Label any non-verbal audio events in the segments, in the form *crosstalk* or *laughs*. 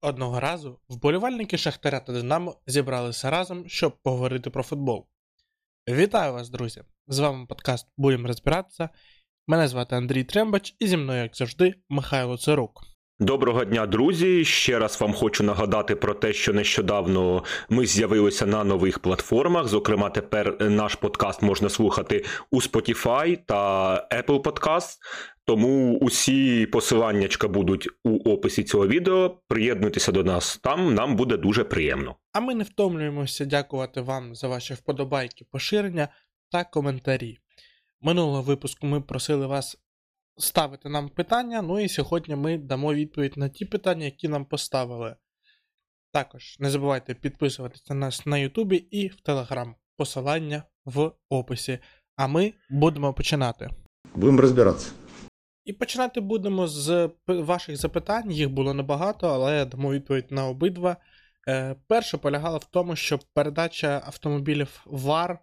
Одного разу вболівальники Шахтаря та Динамо зібралися разом, щоб поговорити про футбол. Вітаю вас, друзі! З вами подкаст Будемо розбиратися. Мене звати Андрій Трембач і зі мною, як завжди, Михайло Царук. Доброго дня, друзі. Ще раз вам хочу нагадати про те, що нещодавно ми з'явилися на нових платформах. Зокрема, тепер наш подкаст можна слухати у Spotify та Apple Podcast. Тому усі посилання будуть у описі цього відео. Приєднуйтеся до нас там, нам буде дуже приємно. А ми не втомлюємося дякувати вам за ваші вподобайки, поширення та коментарі. Минулого випуску ми просили вас ставити нам питання, ну і сьогодні ми дамо відповідь на ті питання, які нам поставили. Також не забувайте підписуватися на нас на Ютубі і в Телеграм. Посилання в описі. А ми будемо починати. Будемо розбиратися. І починати будемо з ваших запитань. Їх було небагато, але я дамо відповідь на обидва. Е, перше полягало в тому, що передача автомобілів ВАР,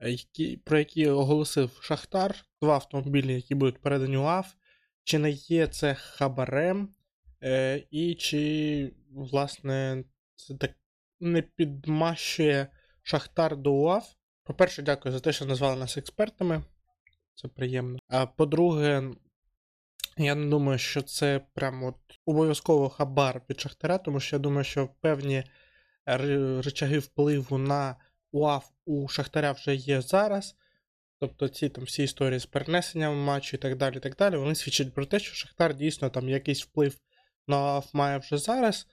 які, про які оголосив Шахтар, два автомобілі, які будуть передані УАФ, чи не є це хабарем, е, і чи, власне, це так не підмащує Шахтар до УАФ. По-перше, дякую за те, що назвали нас експертами. Це приємно. А по-друге, я не думаю, що це прям от обов'язково хабар від Шахтаря, тому що я думаю, що певні речаги впливу на УАФ у Шахтаря вже є зараз. Тобто ці там всі історії з перенесенням матчу і так далі, так далі, вони свідчать про те, що Шахтар дійсно там якийсь вплив на УАФ має вже зараз.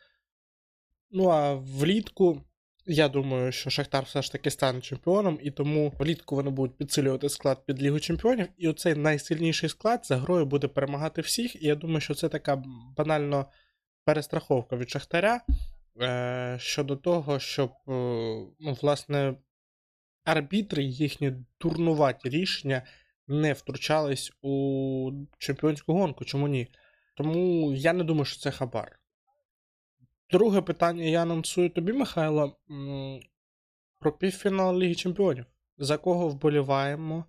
Ну а влітку я думаю, що Шахтар все ж таки стане чемпіоном, і тому влітку вони будуть підсилювати склад під Лігу Чемпіонів. І оцей найсильніший склад за грою буде перемагати всіх. І я думаю, що це така банально перестраховка від Шахтаря щодо того, щоб, е- ну, власне, арбітри їхні дурнуваті рішення не втручались у чемпіонську гонку. Чому ні? Тому я не думаю, що це хабар. Друге питання я анонсую тобі, Михайло, про півфінал Ліги Чемпіонів. За кого вболіваємо?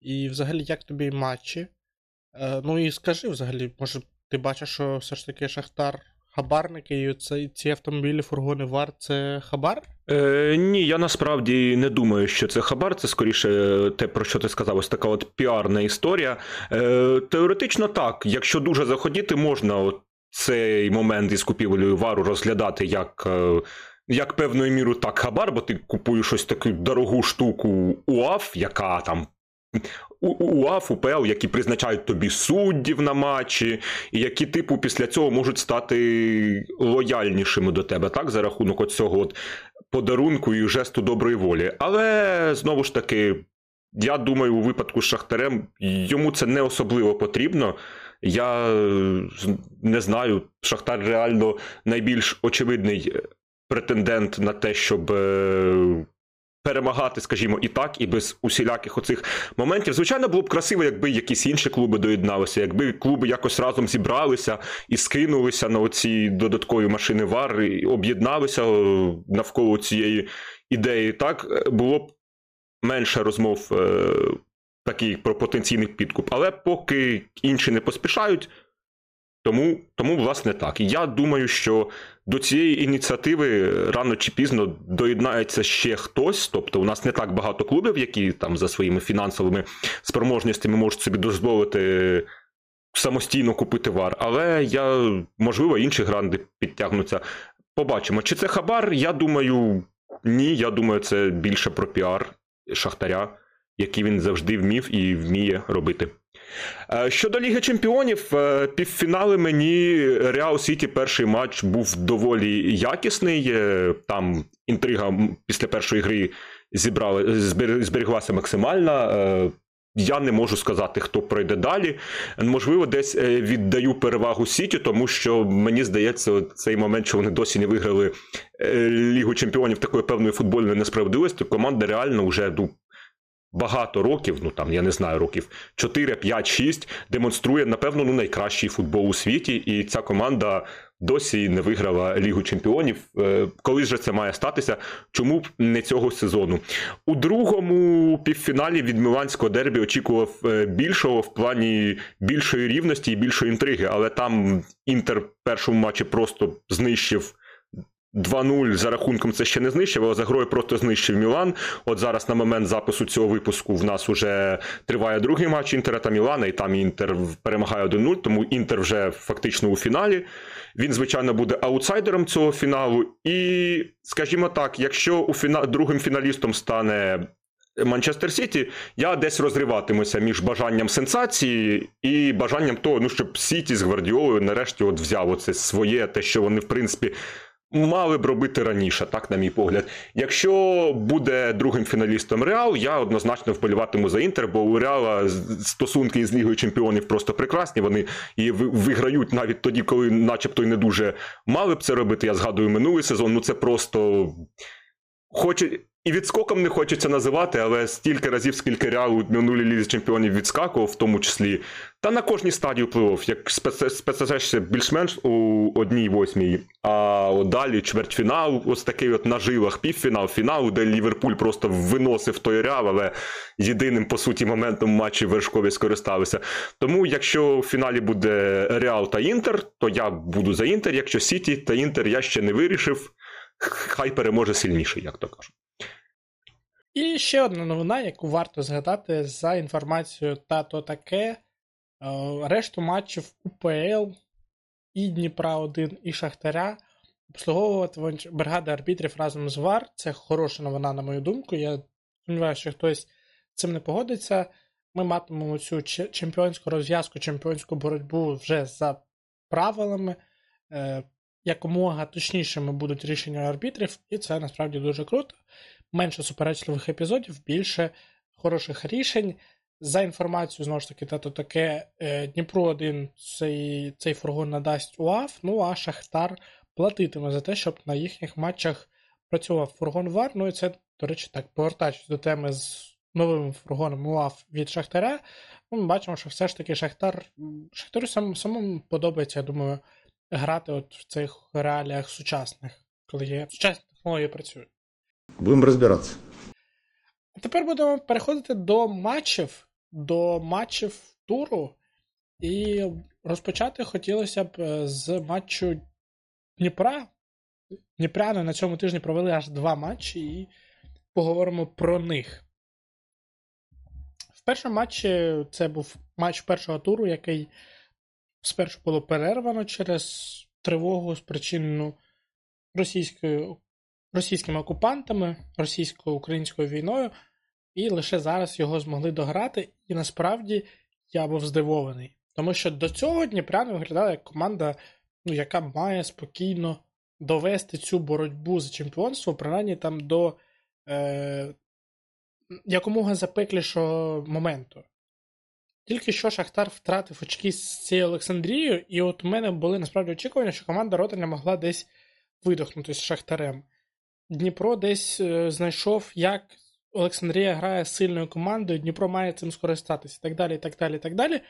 І взагалі, як тобі матчі? Е, ну і скажи взагалі, може, ти бачиш, що все ж таки Шахтар хабарники, і оці, ці автомобілі, фургони ВАР це хабар? Е, Ні, я насправді не думаю, що це хабар. Це скоріше те, про що ти сказав, ось така от піарна історія. Е, Теоретично так, якщо дуже заходіти, можна от цей момент із купівлею вару розглядати як е, як певною мірою так хабар, бо ти купуєш щось таку дорогу штуку УАФ, яка там. УАФ, УПЛ, які призначають тобі суддів на матчі, і які, типу, після цього можуть стати лояльнішими до тебе, так, за рахунок оцього от подарунку і жесту доброї волі. Але знову ж таки, я думаю, у випадку з Шахтарем йому це не особливо потрібно. Я не знаю, Шахтар реально найбільш очевидний претендент на те, щоб е, перемагати, скажімо, і так, і без усіляких оцих моментів. Звичайно, було б красиво, якби якісь інші клуби доєдналися, якби клуби якось разом зібралися і скинулися на оці додаткові машини вар, і об'єдналися е, навколо цієї ідеї. Так було б менше розмов такий про потенційний підкуп. Але поки інші не поспішають, тому, тому власне так. Я думаю, що до цієї ініціативи рано чи пізно доєднається ще хтось. Тобто, у нас не так багато клубів, які там за своїми фінансовими спроможностями можуть собі дозволити. Самостійно купити вар, але я, можливо, інші гранди підтягнуться. Побачимо. Чи це хабар? Я думаю, ні. Я думаю, це більше про піар Шахтаря які він завжди вмів і вміє робити. Е, щодо Ліги Чемпіонів, е, півфінали мені Реал Сіті перший матч був доволі якісний. Е, там інтрига після першої гри зібрали, зберіглася максимальна. Я не можу сказати, хто пройде далі. Можливо, десь віддаю перевагу Сіті, тому що мені здається, цей момент, що вони досі не виграли Лігу Чемпіонів такої певної футбольної несправедливості. Команда реально вже ну, багато років, ну там я не знаю, років 4, 5, 6, демонструє, напевно, ну найкращий футбол у світі, і ця команда досі не виграла Лігу Чемпіонів. Е, коли ж це має статися? Чому б не цього сезону? У другому півфіналі від Міланського дербі очікував е, більшого в плані більшої рівності і більшої інтриги, але там Інтер в першому матчі просто знищив. 2-0 за рахунком це ще не знищив, але за грою просто знищив Мілан. От зараз на момент запису цього випуску в нас вже триває другий матч Інтера та Мілана, і там Інтер перемагає 1-0, тому Інтер вже фактично у фіналі. Він, звичайно, буде аутсайдером цього фіналу. І, скажімо так, якщо у фіна... другим фіналістом стане. Манчестер Сіті, я десь розриватимуся між бажанням сенсації і бажанням того, ну щоб Сіті з Гвардіолою нарешті от взяв оце своє, те, що вони, в принципі, мали б робити раніше, так, на мій погляд. Якщо буде другим фіналістом Реал, я однозначно вболіватиму за Інтер, бо у Реала стосунки із Лігою Чемпіонів просто прекрасні. Вони і виграють навіть тоді, коли, начебто, й не дуже мали б це робити. Я згадую минулий сезон. Ну це просто. Хоче і відскоком не хочеться називати, але стільки разів, скільки реал у минулій лізі чемпіонів відскакував, в тому числі, та на кожній стадії впливав, як спецсешся більш-менш у одній восьмій, а от далі чвертьфінал, ось такий от на жилах півфінал, фінал, де Ліверпуль просто виносив той реал, але єдиним по суті моментом матчі вершкові скористалися. Тому, якщо в фіналі буде Реал та Інтер, то я буду за Інтер. Якщо Сіті та Інтер я ще не вирішив, хай переможе сильніший, як то кажуть. І ще одна новина, яку варто згадати за інформацією та то таке. Е, решту матчів УПЛ і Дніпра 1 і Шахтаря обслуговувати бригади арбітрів разом з ВАР. Це хороша новина, на мою думку. Я сподіваюся, що хтось цим не погодиться. Ми матимемо цю чемпіонську розв'язку, чемпіонську боротьбу вже за правилами. Якомога точнішими будуть рішення арбітрів, і це насправді дуже круто менше суперечливих епізодів, більше хороших рішень. За інформацією, знову ж таки, тато таке е, Дніпро 1 цей цей фургон надасть УАФ, ну а Шахтар платитиме за те, щоб на їхніх матчах працював фургон ВАР. Ну і це, до речі, так, повертаючись до теми з новим фургоном УАФ від Шахтаря, ну, ми бачимо, що все ж таки Шахтар Шахтарю сам, самому подобається, я думаю, грати от в цих реаліях сучасних, коли є сучасні технології працюють. Будемо розбиратися. Тепер будемо переходити до матчів, до матчів туру. І розпочати хотілося б е, з матчу Дніпра. Дніпряни на цьому тижні провели аж два матчі, і поговоримо про них. В першому матчі це був матч першого туру, який спершу було перервано через тривогу, спричинену російською російськими окупантами, російсько-українською війною, і лише зараз його змогли дограти. І насправді я був здивований. Тому що до цього Дніпряни виглядала як команда, ну, яка має спокійно довести цю боротьбу за чемпіонство, принаймні там до е, якомога запеклішого моменту. Тільки що Шахтар втратив очки з цією Олександрією, і от у мене були насправді очікування, що команда Ротаня могла десь видохнути з Шахтарем. Дніпро десь е, знайшов, як Олександрія грає з сильною командою, Дніпро має цим скористатися, і так далі, і так далі, і так далі.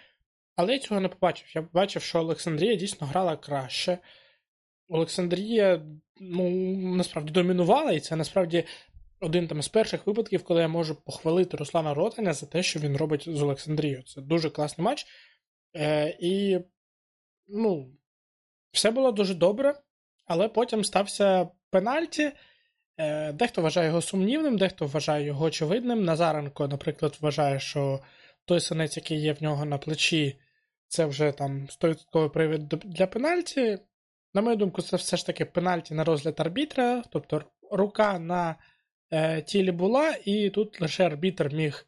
Але я цього не побачив. Я побачив, що Олександрія дійсно грала краще. Олександрія, ну, насправді домінувала, і це насправді один там з перших випадків, коли я можу похвалити Руслана Ротаня за те, що він робить з Олександрією. Це дуже класний матч. Е, І, ну, все було дуже добре, але потім стався пенальті. Е, дехто вважає його сумнівним, дехто вважає його очевидним. Назаренко, наприклад, вважає, що той синець, який є в нього на плечі, це вже там 100% привід для пенальті. На мою думку, це все ж таки пенальті на розгляд арбітра, тобто рука на тілі була, і тут лише арбітр міг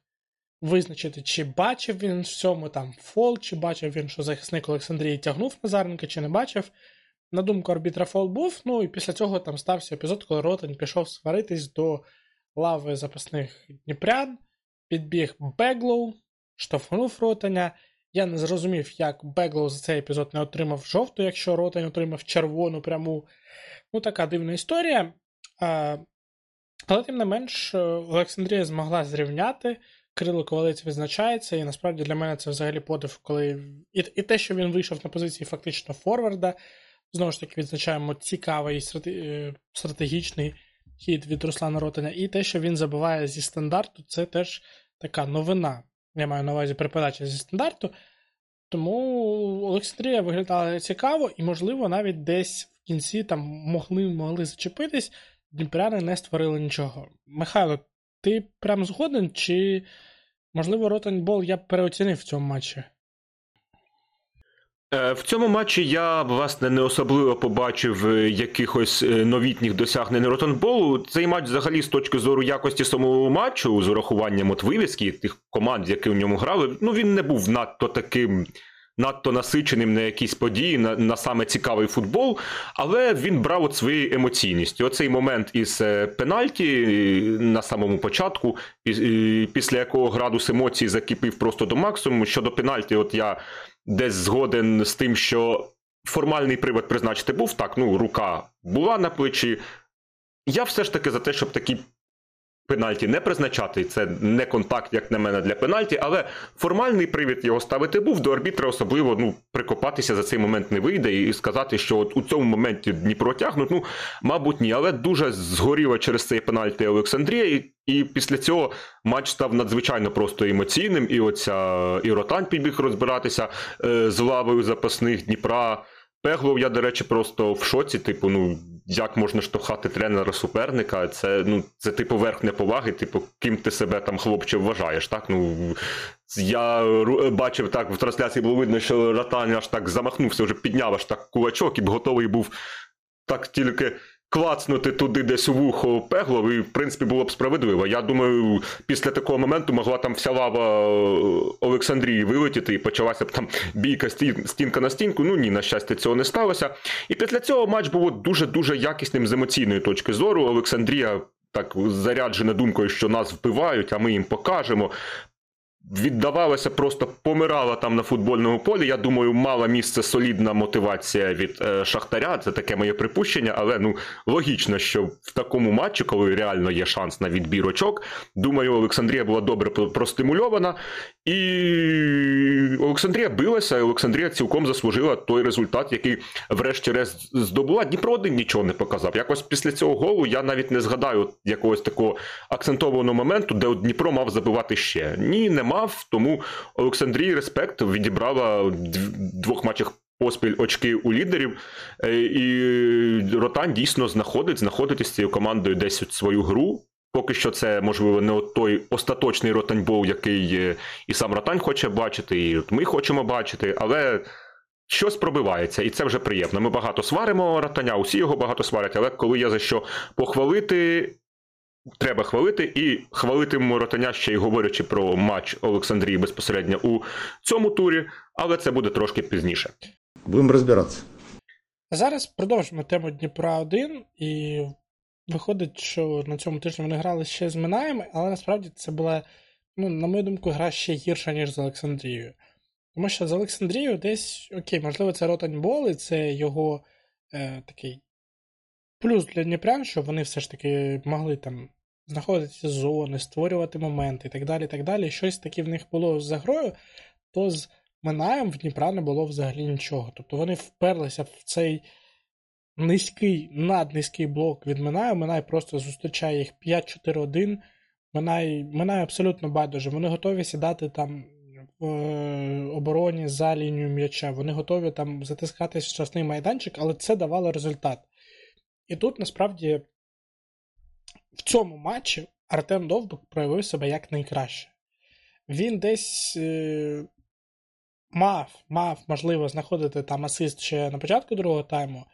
визначити, чи бачив він в цьому там фол, чи бачив він, що захисник Олександрії тягнув Назаренка, чи не бачив. На думку арбітра фол був, ну і після цього там стався епізод, коли Ротань пішов сваритись до лави запасних Дніпрян, підбіг Беглоу, штовхнув Ротаня. Я не зрозумів, як Беглоу за цей епізод не отримав жовту, якщо Ротань отримав червону пряму. Ну, така дивна історія. Але, тим не менш, Олександрія змогла зрівняти. Кирило Ковалець відзначається, і насправді для мене це взагалі подив, коли і, і те, що він вийшов на позиції фактично Форварда. знову ж таки відзначаємо цікавий е, стратегічний хід від Руслана Ротаня. І те, що він забиває зі стандарту, це теж така новина. Я маю на увазі переподача зі стандарту. Тому Олександрія виглядала цікаво, і, можливо, навіть десь в кінці там могли могли зачепитись, Дніпряни не створили нічого. Михайло, ти прям згоден, чи, можливо, Ротенбол я б переоцінив в цьому матчі? Е, в цьому матчі я власне не особливо побачив е, якихось е, новітніх досягнень Ротенболу. Цей матч, взагалі, з точки зору якості самого матчу, з урахуванням от вивіски тих команд, які в ньому грали, ну він не був надто таким надто насиченим на якісь події, на на саме цікавий футбол, але він брав от своєю емоційністю. Оцей момент із е, пенальті е, на самому початку, після якого градус емоцій закипів просто до максимуму. Щодо пенальті, от я десь згоден з тим, що формальний привод призначити був так, ну рука була на плечі. Я все ж таки за те, щоб такі пенальті не призначати. Це не контакт, як на мене, для пенальті, але формальний привід його ставити був до арбітра, особливо ну, прикопатися за цей момент не вийде і сказати, що от у цьому моменті Дніпро тягнуть. Ну, мабуть, ні. Але дуже згоріла через цей пенальті Олександрія. І, і після цього матч став надзвичайно просто емоційним. І оця і Ротань підбіг розбиратися е, з лавою запасних Дніпра. Пеглов, я, до речі, просто в шоці. Типу, ну як можна штовхати тренера суперника? Це ну, це типу верх неповаги, типу, ким ти себе там, хлопче, вважаєш. так? Ну, Я бачив так, в трансляції було видно, що Ратан аж так замахнувся, вже підняв аж так кулачок і б готовий був так тільки клацнути туди десь у вухо пегло, і в принципі було б справедливо. Я думаю, після такого моменту могла там вся лава е, Олександрії вилетіти і почалася б там бійка стінка на стінку. Ну ні, на щастя, цього не сталося. І після цього матч був дуже-дуже якісним з емоційної точки зору. Олександрія. Так заряджена думкою, що нас вбивають, а ми їм покажемо віддавалося, просто помирала там на футбольному полі. Я думаю, мала місце солідна мотивація від е, Шахтаря. Це таке моє припущення, але ну логічно, що в такому матчі, коли реально є шанс на відбір очок, думаю, Олександрія була добре простимульована. І Олександрія билася, і Олександрія цілком заслужила той результат, який, врешті-решт, здобула. Дніпро один нічого не показав. Якось після цього голу я навіть не згадаю якогось такого акцентованого моменту, де Дніпро мав забивати ще. Ні, нема мав. Тому Олександрії Респект відібрала в двох матчах поспіль очки у лідерів. Е, і Ротань дійсно знаходить, знаходить з цією командою десь свою гру. Поки що це, можливо, не от той остаточний ротаньбол, який е, і сам Ротань хоче бачити, і ми хочемо бачити, але щось пробивається, і це вже приємно. Ми багато сваримо ротаня, усі його багато сварять, але коли є за що похвалити, Треба хвалити і хвалити Ротаня ще й говорячи про матч Олександрії безпосередньо у цьому турі, але це буде трошки пізніше. Будемо розбиратися. Зараз продовжимо тему Дніпра 1 і виходить, що на цьому тижні вони грали ще з Минаєм, але насправді це була, ну, на мою думку, гра ще гірша, ніж з Олександрією. Тому що з Олександрією десь, окей, можливо, це Ротань Бол, і це його е, такий Плюс для Дніпрян, що вони все ж таки могли там знаходити зони, створювати моменти і так далі. так далі. Щось таке в них було з грою, то з Минаєм в Дніпра не було взагалі нічого. Тобто вони вперлися в цей низький, наднизький блок від Минаю. Минай просто зустрічає їх 5-4-1. Минай, Минай абсолютно байдуже. Вони готові сідати там в е, обороні за лінію м'яча. Вони готові там затискатись в часний майданчик, але це давало результат. І тут насправді в цьому матчі Артем Довбик проявив себе як найкраще. Він десь е, мав, мав, можливо, знаходити там асист ще на початку другого тайму.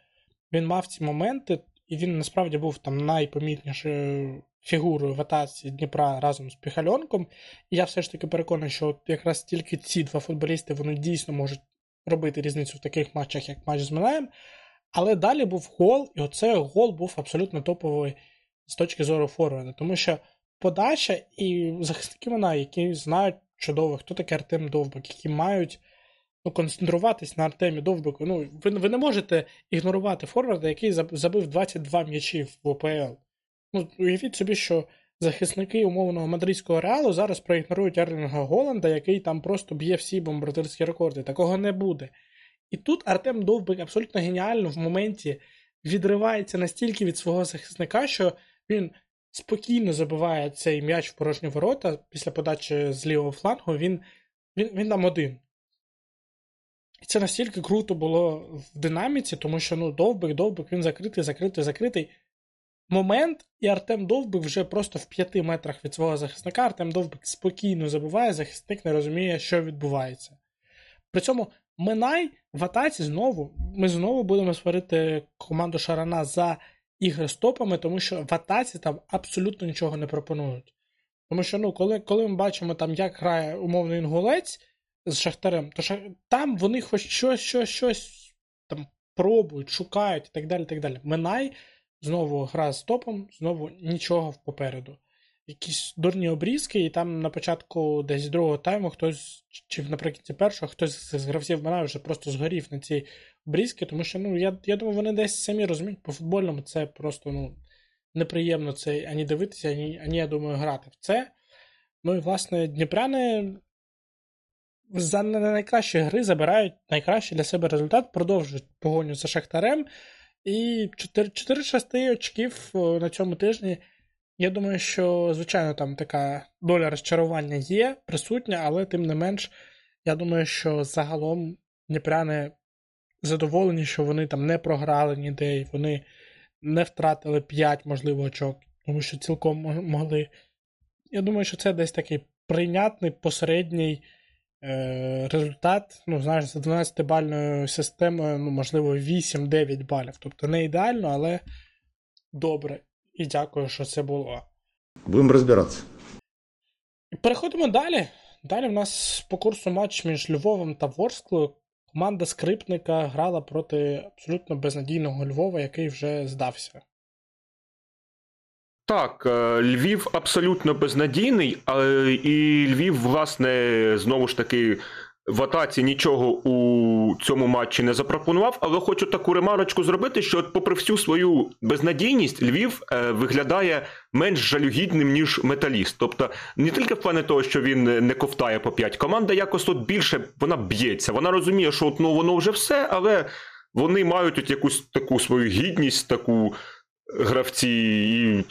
Він мав ці моменти, і він насправді був там найпомітнішою фігурою в атаці Дніпра разом з Піхальонком. І я все ж таки переконаний, що якраз тільки ці два футболісти вони дійсно можуть робити різницю в таких матчах, як матч з Минаєм. Але далі був гол, і оцей гол був абсолютно топовий з точки зору форварда. Тому що подача і захисники вона, які знають чудово, хто такий Артем Довбик, які мають ну, концентруватись на Артемі Довбику. Ну, Ви ви не можете ігнорувати форварда, який забив 22 м'ячі в ОПЛ. Ну, Уявіть собі, що захисники умовного мадридського реалу зараз проігнорують Ерлінга Голланда, який там просто б'є всі бомбардирські рекорди. Такого не буде. І тут Артем Довбик абсолютно геніально в моменті відривається настільки від свого захисника, що він спокійно забиває цей м'яч в порожні ворота після подачі з лівого флангу. Він, він, він там один. І це настільки круто було в динаміці, тому що ну, довбик, довбик, він закритий, закритий, закритий. Момент, і Артем Довбик вже просто в п'яти метрах від свого захисника. Артем Довбик спокійно забуває, захисник не розуміє, що відбувається. При цьому Минай в атаці знову. Ми знову будемо сварити команду Шарана за ігри з топами, тому що в атаці там абсолютно нічого не пропонують. Тому що, ну, коли коли ми бачимо, там, як грає умовний інгулець з Шахтарем, то шах... там вони хоч щось щось, щось там пробують, шукають і так далі. так далі. Минай знову гра з топом, знову нічого попереду якісь дурні обрізки, і там на початку десь другого тайму хтось, чи наприкінці першого, хтось з гравців мене вже просто згорів на ці обрізки, тому що ну, я я думаю, вони десь самі розуміють, по футбольному це просто ну, неприємно це ані дивитися, ані, ані, я думаю, грати в це. Ну і, власне, Дніпряни за найкращі гри забирають найкращий для себе результат, продовжують погоню за Шахтарем. І 4-6 очків на цьому тижні. Я думаю, що, звичайно, там така доля розчарування є, присутня, але тим не менш, я думаю, що загалом Дніпряни задоволені, що вони там не програли ніде, і вони не втратили 5, можливо, очок, тому що цілком могли. Я думаю, що це десь такий прийнятний посередній е, результат. Ну, знаєш, за 12-бальною системою, ну, можливо, 8-9 балів. Тобто не ідеально, але добре і дякую, що це було. Будемо розбиратися. Переходимо далі. Далі в нас по курсу матч між Львовом та Ворсклою. Команда скрипника грала проти абсолютно безнадійного Львова, який вже здався. Так, е, Львів абсолютно безнадійний, і Львів, власне, знову ж таки в атаці нічого у цьому матчі не запропонував, але хочу таку ремарочку зробити, що, от, попри всю свою безнадійність, Львів е, виглядає менш жалюгідним, ніж металіст. Тобто, не тільки в плані того, що він не ковтає по 5, команда якось тут більше вона б'ється. Вона розуміє, що от, ну, воно вже все, але вони мають от якусь таку свою гідність, таку гравці і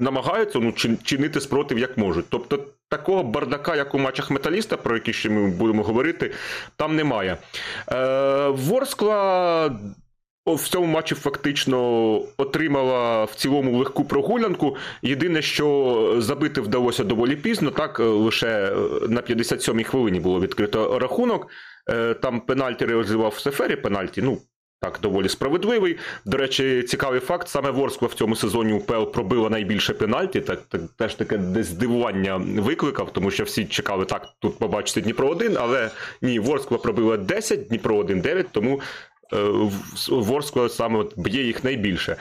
намагаються ну, чинити спротив як можуть. Тобто такого бардака, як у матчах металіста, про які ще ми будемо говорити, там немає. Е, Ворскла. В цьому матчі фактично отримала в цілому легку прогулянку. Єдине, що забити вдалося доволі пізно, так лише на 57-й хвилині було відкрито рахунок. Е, там пенальті реалізував Сефері, пенальті, ну, так, доволі справедливий. До речі, цікавий факт: саме Ворскла в цьому сезоні УПЛ пробила найбільше пенальті. Так, так теж таке десь здивування викликав, тому що всі чекали так, тут побачити Дніпро 1 але ні, Ворскла пробила 10, Дніпро 1 9, тому Ворскла саме от б'є їх найбільше.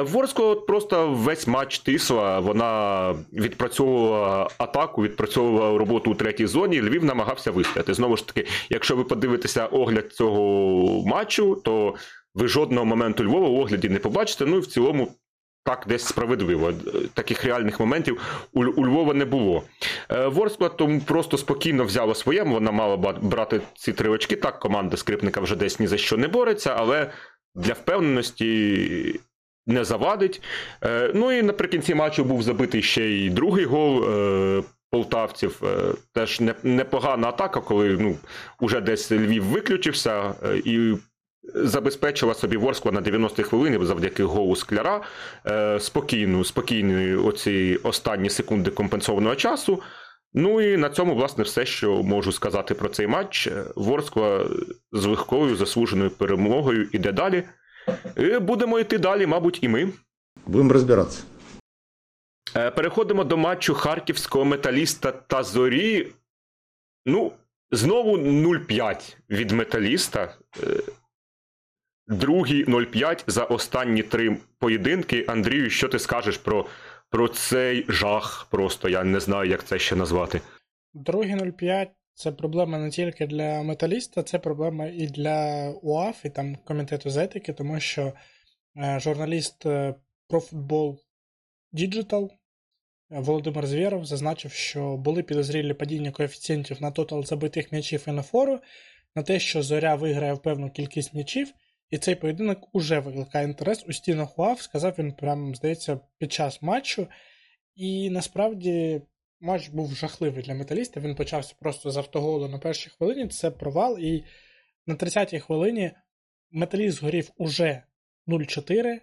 Ворського Ворскла просто весь матч тисла, вона відпрацьовувала атаку, відпрацьовувала роботу у третій зоні. Львів намагався вистояти. Знову ж таки, якщо ви подивитеся огляд цього матчу, то ви жодного моменту Львова в огляді не побачите. Ну і в цілому так, десь справедливо. Таких реальних моментів у, у Львова не було. Е, Ворскла тому просто спокійно взяла своєму, вона мала брати ці три очки. Так, команда скрипника вже десь ні за що не бореться, але для впевненості не завадить. Е, ну і наприкінці матчу був забитий ще й другий гол. Е, полтавців теж непогана атака, коли ну, уже десь Львів виключився, і забезпечила собі Ворскла на 90-й хвилині завдяки голу скляра е, спокійну, спокійні оці останні секунди компенсованого часу. Ну і на цьому, власне, все, що можу сказати про цей матч. Ворскла з легкою заслуженою перемогою іде далі. І Будемо йти далі, мабуть, і ми. Будемо розбиратися. Е, переходимо до матчу харківського металіста та зорі. Ну, знову 0-5 від металіста. Другий 0,5 за останні три поєдинки. Андрію, що ти скажеш про про цей жах? Просто я не знаю, як це ще назвати. Другий 0,5 це проблема не тільки для металіста, це проблема і для УАФ, і там комітету з етики, тому що е, журналіст е, про футбол Digital Володимир Звєров зазначив, що були підозрілі падіння коефіцієнтів на тотал забитих м'ячів і на фору, на те, що Зоря виграє в певну кількість м'ячів, і цей поєдинок уже викликає інтерес у стінах УАВ, сказав він прямо, здається, під час матчу. І насправді матч був жахливий для металіста. Він почався просто з автоголу на першій хвилині. Це провал. І на 30-й хвилині металіст згорів уже 0-4.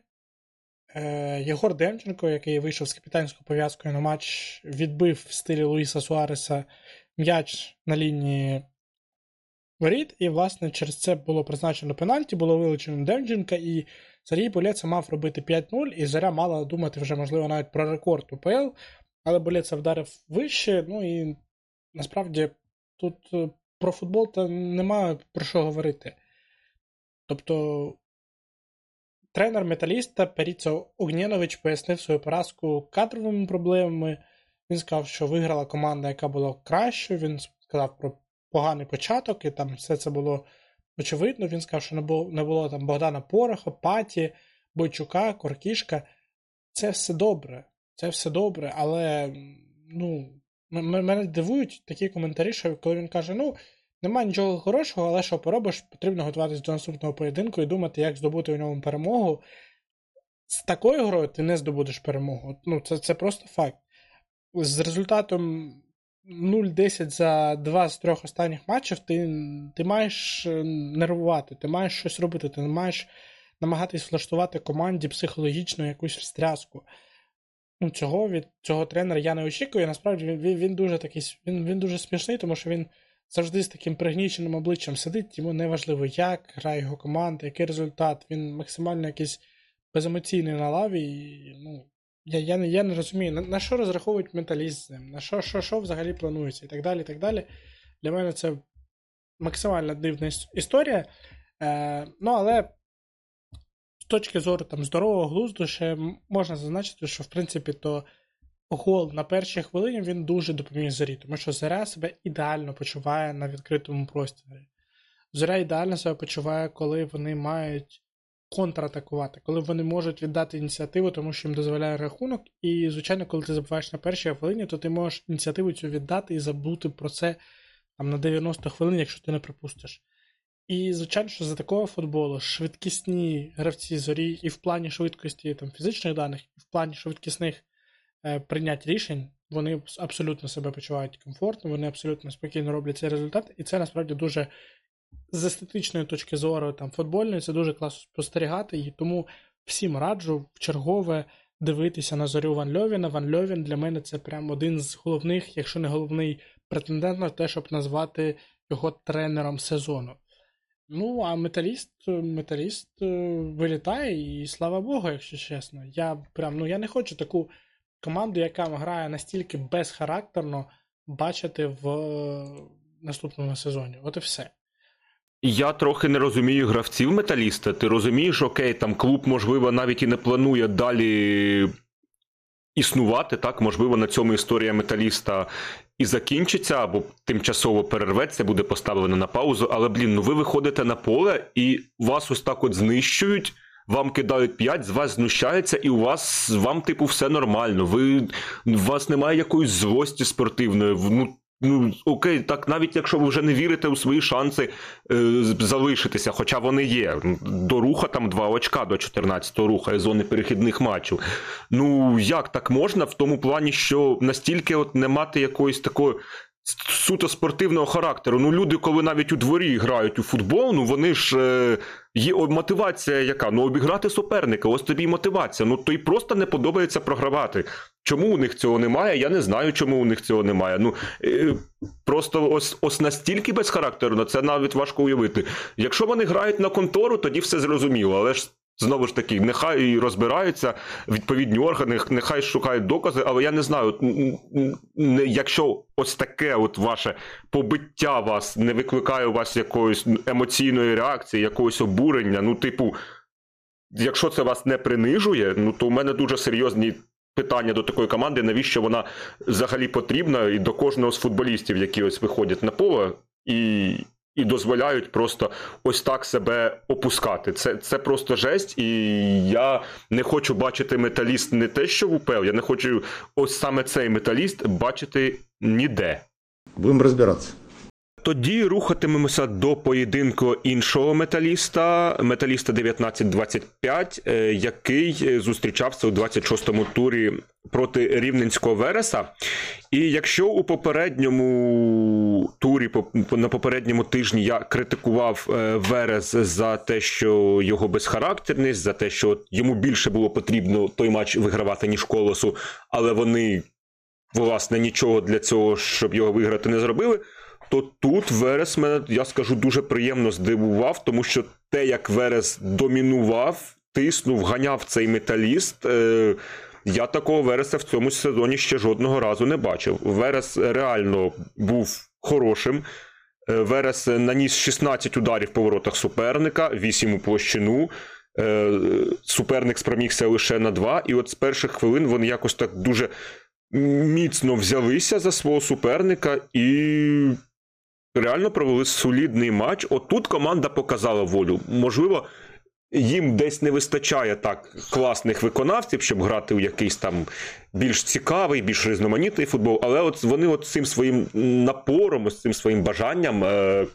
Е, Єгор Демченко, який вийшов з капітанською пов'язкою на матч, відбив в стилі Луїса Суареса м'яч на лінії воріт, і, власне, через це було призначено пенальті, було вилучено Демченка, і Сергій Болєца мав робити 5-0, і Заря мала думати вже, можливо, навіть про рекорд УПЛ, але Болєца вдарив вище, ну і насправді тут е, про футбол то немає про що говорити. Тобто тренер металіста Періцо Огнєнович пояснив свою поразку кадровими проблемами. Він сказав, що виграла команда, яка була кращою. Він сказав про поганий початок, і там все це було очевидно. Він сказав, що не було не було там Богдана Пороха, Паті, Бойчука, Коркішка. Це все добре. Це все добре, але ну, мене дивують такі коментарі, що коли він каже: ну, немає нічого хорошого, але що поробиш, потрібно готуватися до наступного поєдинку і думати, як здобути у ньому перемогу. З такою грою ти не здобудеш перемогу. Ну, Це це просто факт. З результатом 0-10 за два з трьох останніх матчів ти ти маєш е, нервувати, ти маєш щось робити, ти маєш намагатись влаштувати команді психологічну якусь встряску. Ну, Цього від цього тренера я не очікую. Насправді він він, дуже такий, він, він дуже смішний, тому що він завжди з таким пригніченим обличчям сидить, йому не важливо, як грає його команда, який результат. Він максимально якийсь беземоційний на лаві. і ну, я я, не я не розумію, на, на що розраховують менталіст з ним, на що що, що взагалі планується і так далі. і так далі. Для мене це максимально дивна історія. Е, Ну, але з точки зору там, здорового глузду, ще можна зазначити, що в принципі то гол на першій хвилині він дуже допоміг Зарі, тому що Заря себе ідеально почуває на відкритому просторі. Зоря ідеально себе почуває, коли вони мають контратакувати, коли вони можуть віддати ініціативу, тому що їм дозволяє рахунок. І, звичайно, коли ти забуваєш на першій хвилині, то ти можеш ініціативу цю віддати і забути про це там, на 90 хвилин, якщо ти не припустиш. І, звичайно, що за такого футболу швидкісні гравці зорі і в плані швидкості там, фізичних даних, і в плані швидкісних е, прийнять рішень, вони абсолютно себе почувають комфортно, вони абсолютно спокійно роблять цей результат, і це насправді дуже з естетичної точки зору там, футбольної, це дуже класно спостерігати, і тому всім раджу в чергове дивитися на зорю Ван Льовіна. Ван Льовін для мене це прям один з головних, якщо не головний претендент на те, щоб назвати його тренером сезону. Ну, а металіст металіст е, вилітає, і слава Богу, якщо чесно. Я прям, ну, я не хочу таку команду, яка грає настільки безхарактерно, бачити в наступному сезоні. От і все. Я трохи не розумію гравців металіста. Ти розумієш, окей, там клуб, можливо, навіть і не планує далі існувати, так, можливо, на цьому історія металіста і закінчиться, або тимчасово перерветься, буде поставлено на паузу. Але, блін, ну ви виходите на поле і вас ось так от знищують. Вам кидають 5, з вас знущаються, і у вас вам, типу, все нормально. Ви у вас немає якоїсь злості спортивної. Ну Ну, окей, так навіть якщо ви вже не вірите у свої шанси е, залишитися, хоча вони є. До руха там два очка до 14-го руха і зони перехідних матчів. Ну як так можна в тому плані, що настільки от не мати якоїсь такої суто спортивного характеру. Ну, люди, коли навіть у дворі грають у футбол, ну вони ж е, є мотивація, яка ну обіграти суперника. Ось тобі мотивація. Ну то й просто не подобається програвати. Чому у них цього немає? Я не знаю, чому у них цього немає. Ну е, просто ось ось настільки безхарактерно, це навіть важко уявити. Якщо вони грають на контору, тоді все зрозуміло, але ж. Знову ж таки, нехай розбираються відповідні органи, нехай шукають докази, але я не знаю, якщо ось таке от ваше побиття вас не викликає у вас якоїсь емоційної реакції, якогось обурення, ну, типу, якщо це вас не принижує, ну то у мене дуже серйозні питання до такої команди, навіщо вона взагалі потрібна, і до кожного з футболістів, які ось виходять на поле, і і дозволяють просто ось так себе опускати. Це це просто жесть, і я не хочу бачити металіст не те, що в УПЛ, я не хочу ось саме цей металіст бачити ніде. Будемо розбиратися. Тоді рухатимемося до поєдинку іншого металіста, металіста 1925, е, який е, зустрічався у 26-му турі проти рівненського Вереса. І якщо у попередньому турі, на попередньому тижні я критикував е, Верес за те, що його безхарактерність, за те, що йому більше було потрібно той матч вигравати, ніж колосу, але вони, власне, нічого для цього, щоб його виграти, не зробили то тут Верес мене, я скажу, дуже приємно здивував, тому що те, як Верес домінував, тиснув, ганяв цей металіст. Е, я такого Вереса в цьому сезоні ще жодного разу не бачив. Верес реально був хорошим. Е, Верес наніс 16 ударів по воротах суперника, 8 у площину. Е, суперник спромігся лише на 2. І от з перших хвилин вони якось так дуже міцно взялися за свого суперника і реально провели солідний матч. Отут команда показала волю. Можливо, їм десь не вистачає так класних виконавців, щоб грати у якийсь там більш цікавий, більш різноманітний футбол. Але от вони от цим своїм напором, з цим своїм бажанням. Е-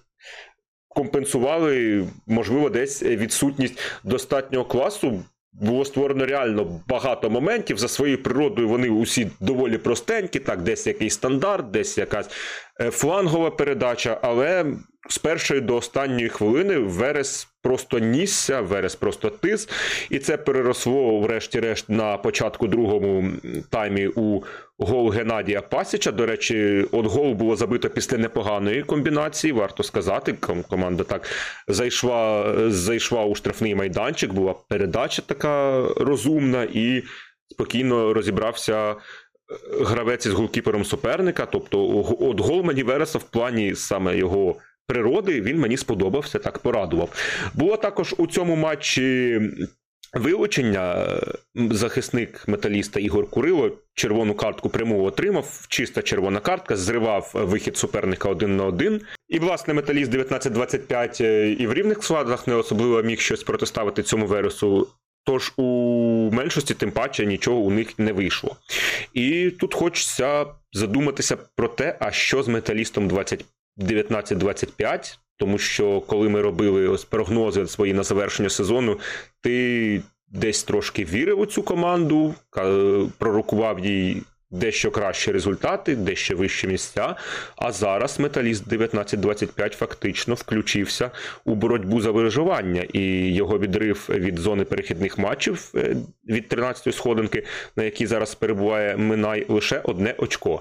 Компенсували, можливо, десь відсутність достатнього класу було створено реально багато моментів. За своєю природою вони усі доволі простенькі, так, десь якийсь стандарт, десь якась е, флангова передача, але з першої до останньої хвилини Верес просто нісся, Верес просто тис, і це переросло, врешті-решт, на початку другому таймі у гол Геннадія Пасіча. До речі, от гол було забито після непоганої комбінації. Варто сказати, команда так зайшла, зайшла у штрафний майданчик, була передача така розумна і спокійно розібрався. Е, гравець із голкіпером суперника, тобто от гол Мені Вереса в плані саме його природи він мені сподобався, так порадував. Було також у цьому матчі. Вилучення захисник металіста Ігор Курило червону картку пряму отримав. Чиста червона картка, зривав вихід суперника один на один. І, власне, металіст 19-25 е, і в рівних складах не особливо міг щось протиставити цьому вересу. Тож у меншості, тим паче, нічого у них не вийшло. І тут хочеться задуматися про те, а що з металістом 25 19-25, тому що коли ми робили ось прогнози свої на завершення сезону, ти десь трошки вірив у цю команду, пророкував їй. Дещо кращі результати, дещо вищі місця. А зараз металіст 1925 фактично включився у боротьбу за виживання, і його відрив від зони перехідних матчів е, від 13-ї сходинки, на якій зараз перебуває Минай, лише одне очко.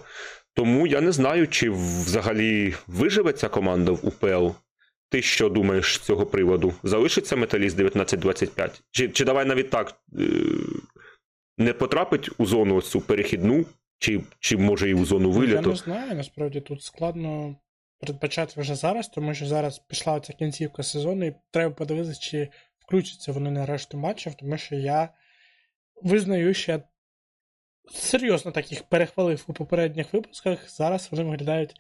Тому я не знаю, чи взагалі виживе ця команда в УПЛ. Ти що думаєш з цього приводу? Залишиться металіст 1925? Чи чи давай навіть так е, не потрапить у зону ось цю перехідну, чи чи може і у зону виліту? Я не знаю, насправді тут складно передбачати вже зараз, тому що зараз пішла ця кінцівка сезону, і треба подивитися, чи включаться вони на решту матчів, тому що я визнаю, що я серйозно так їх перехвалив у попередніх випусках. Зараз вони виглядають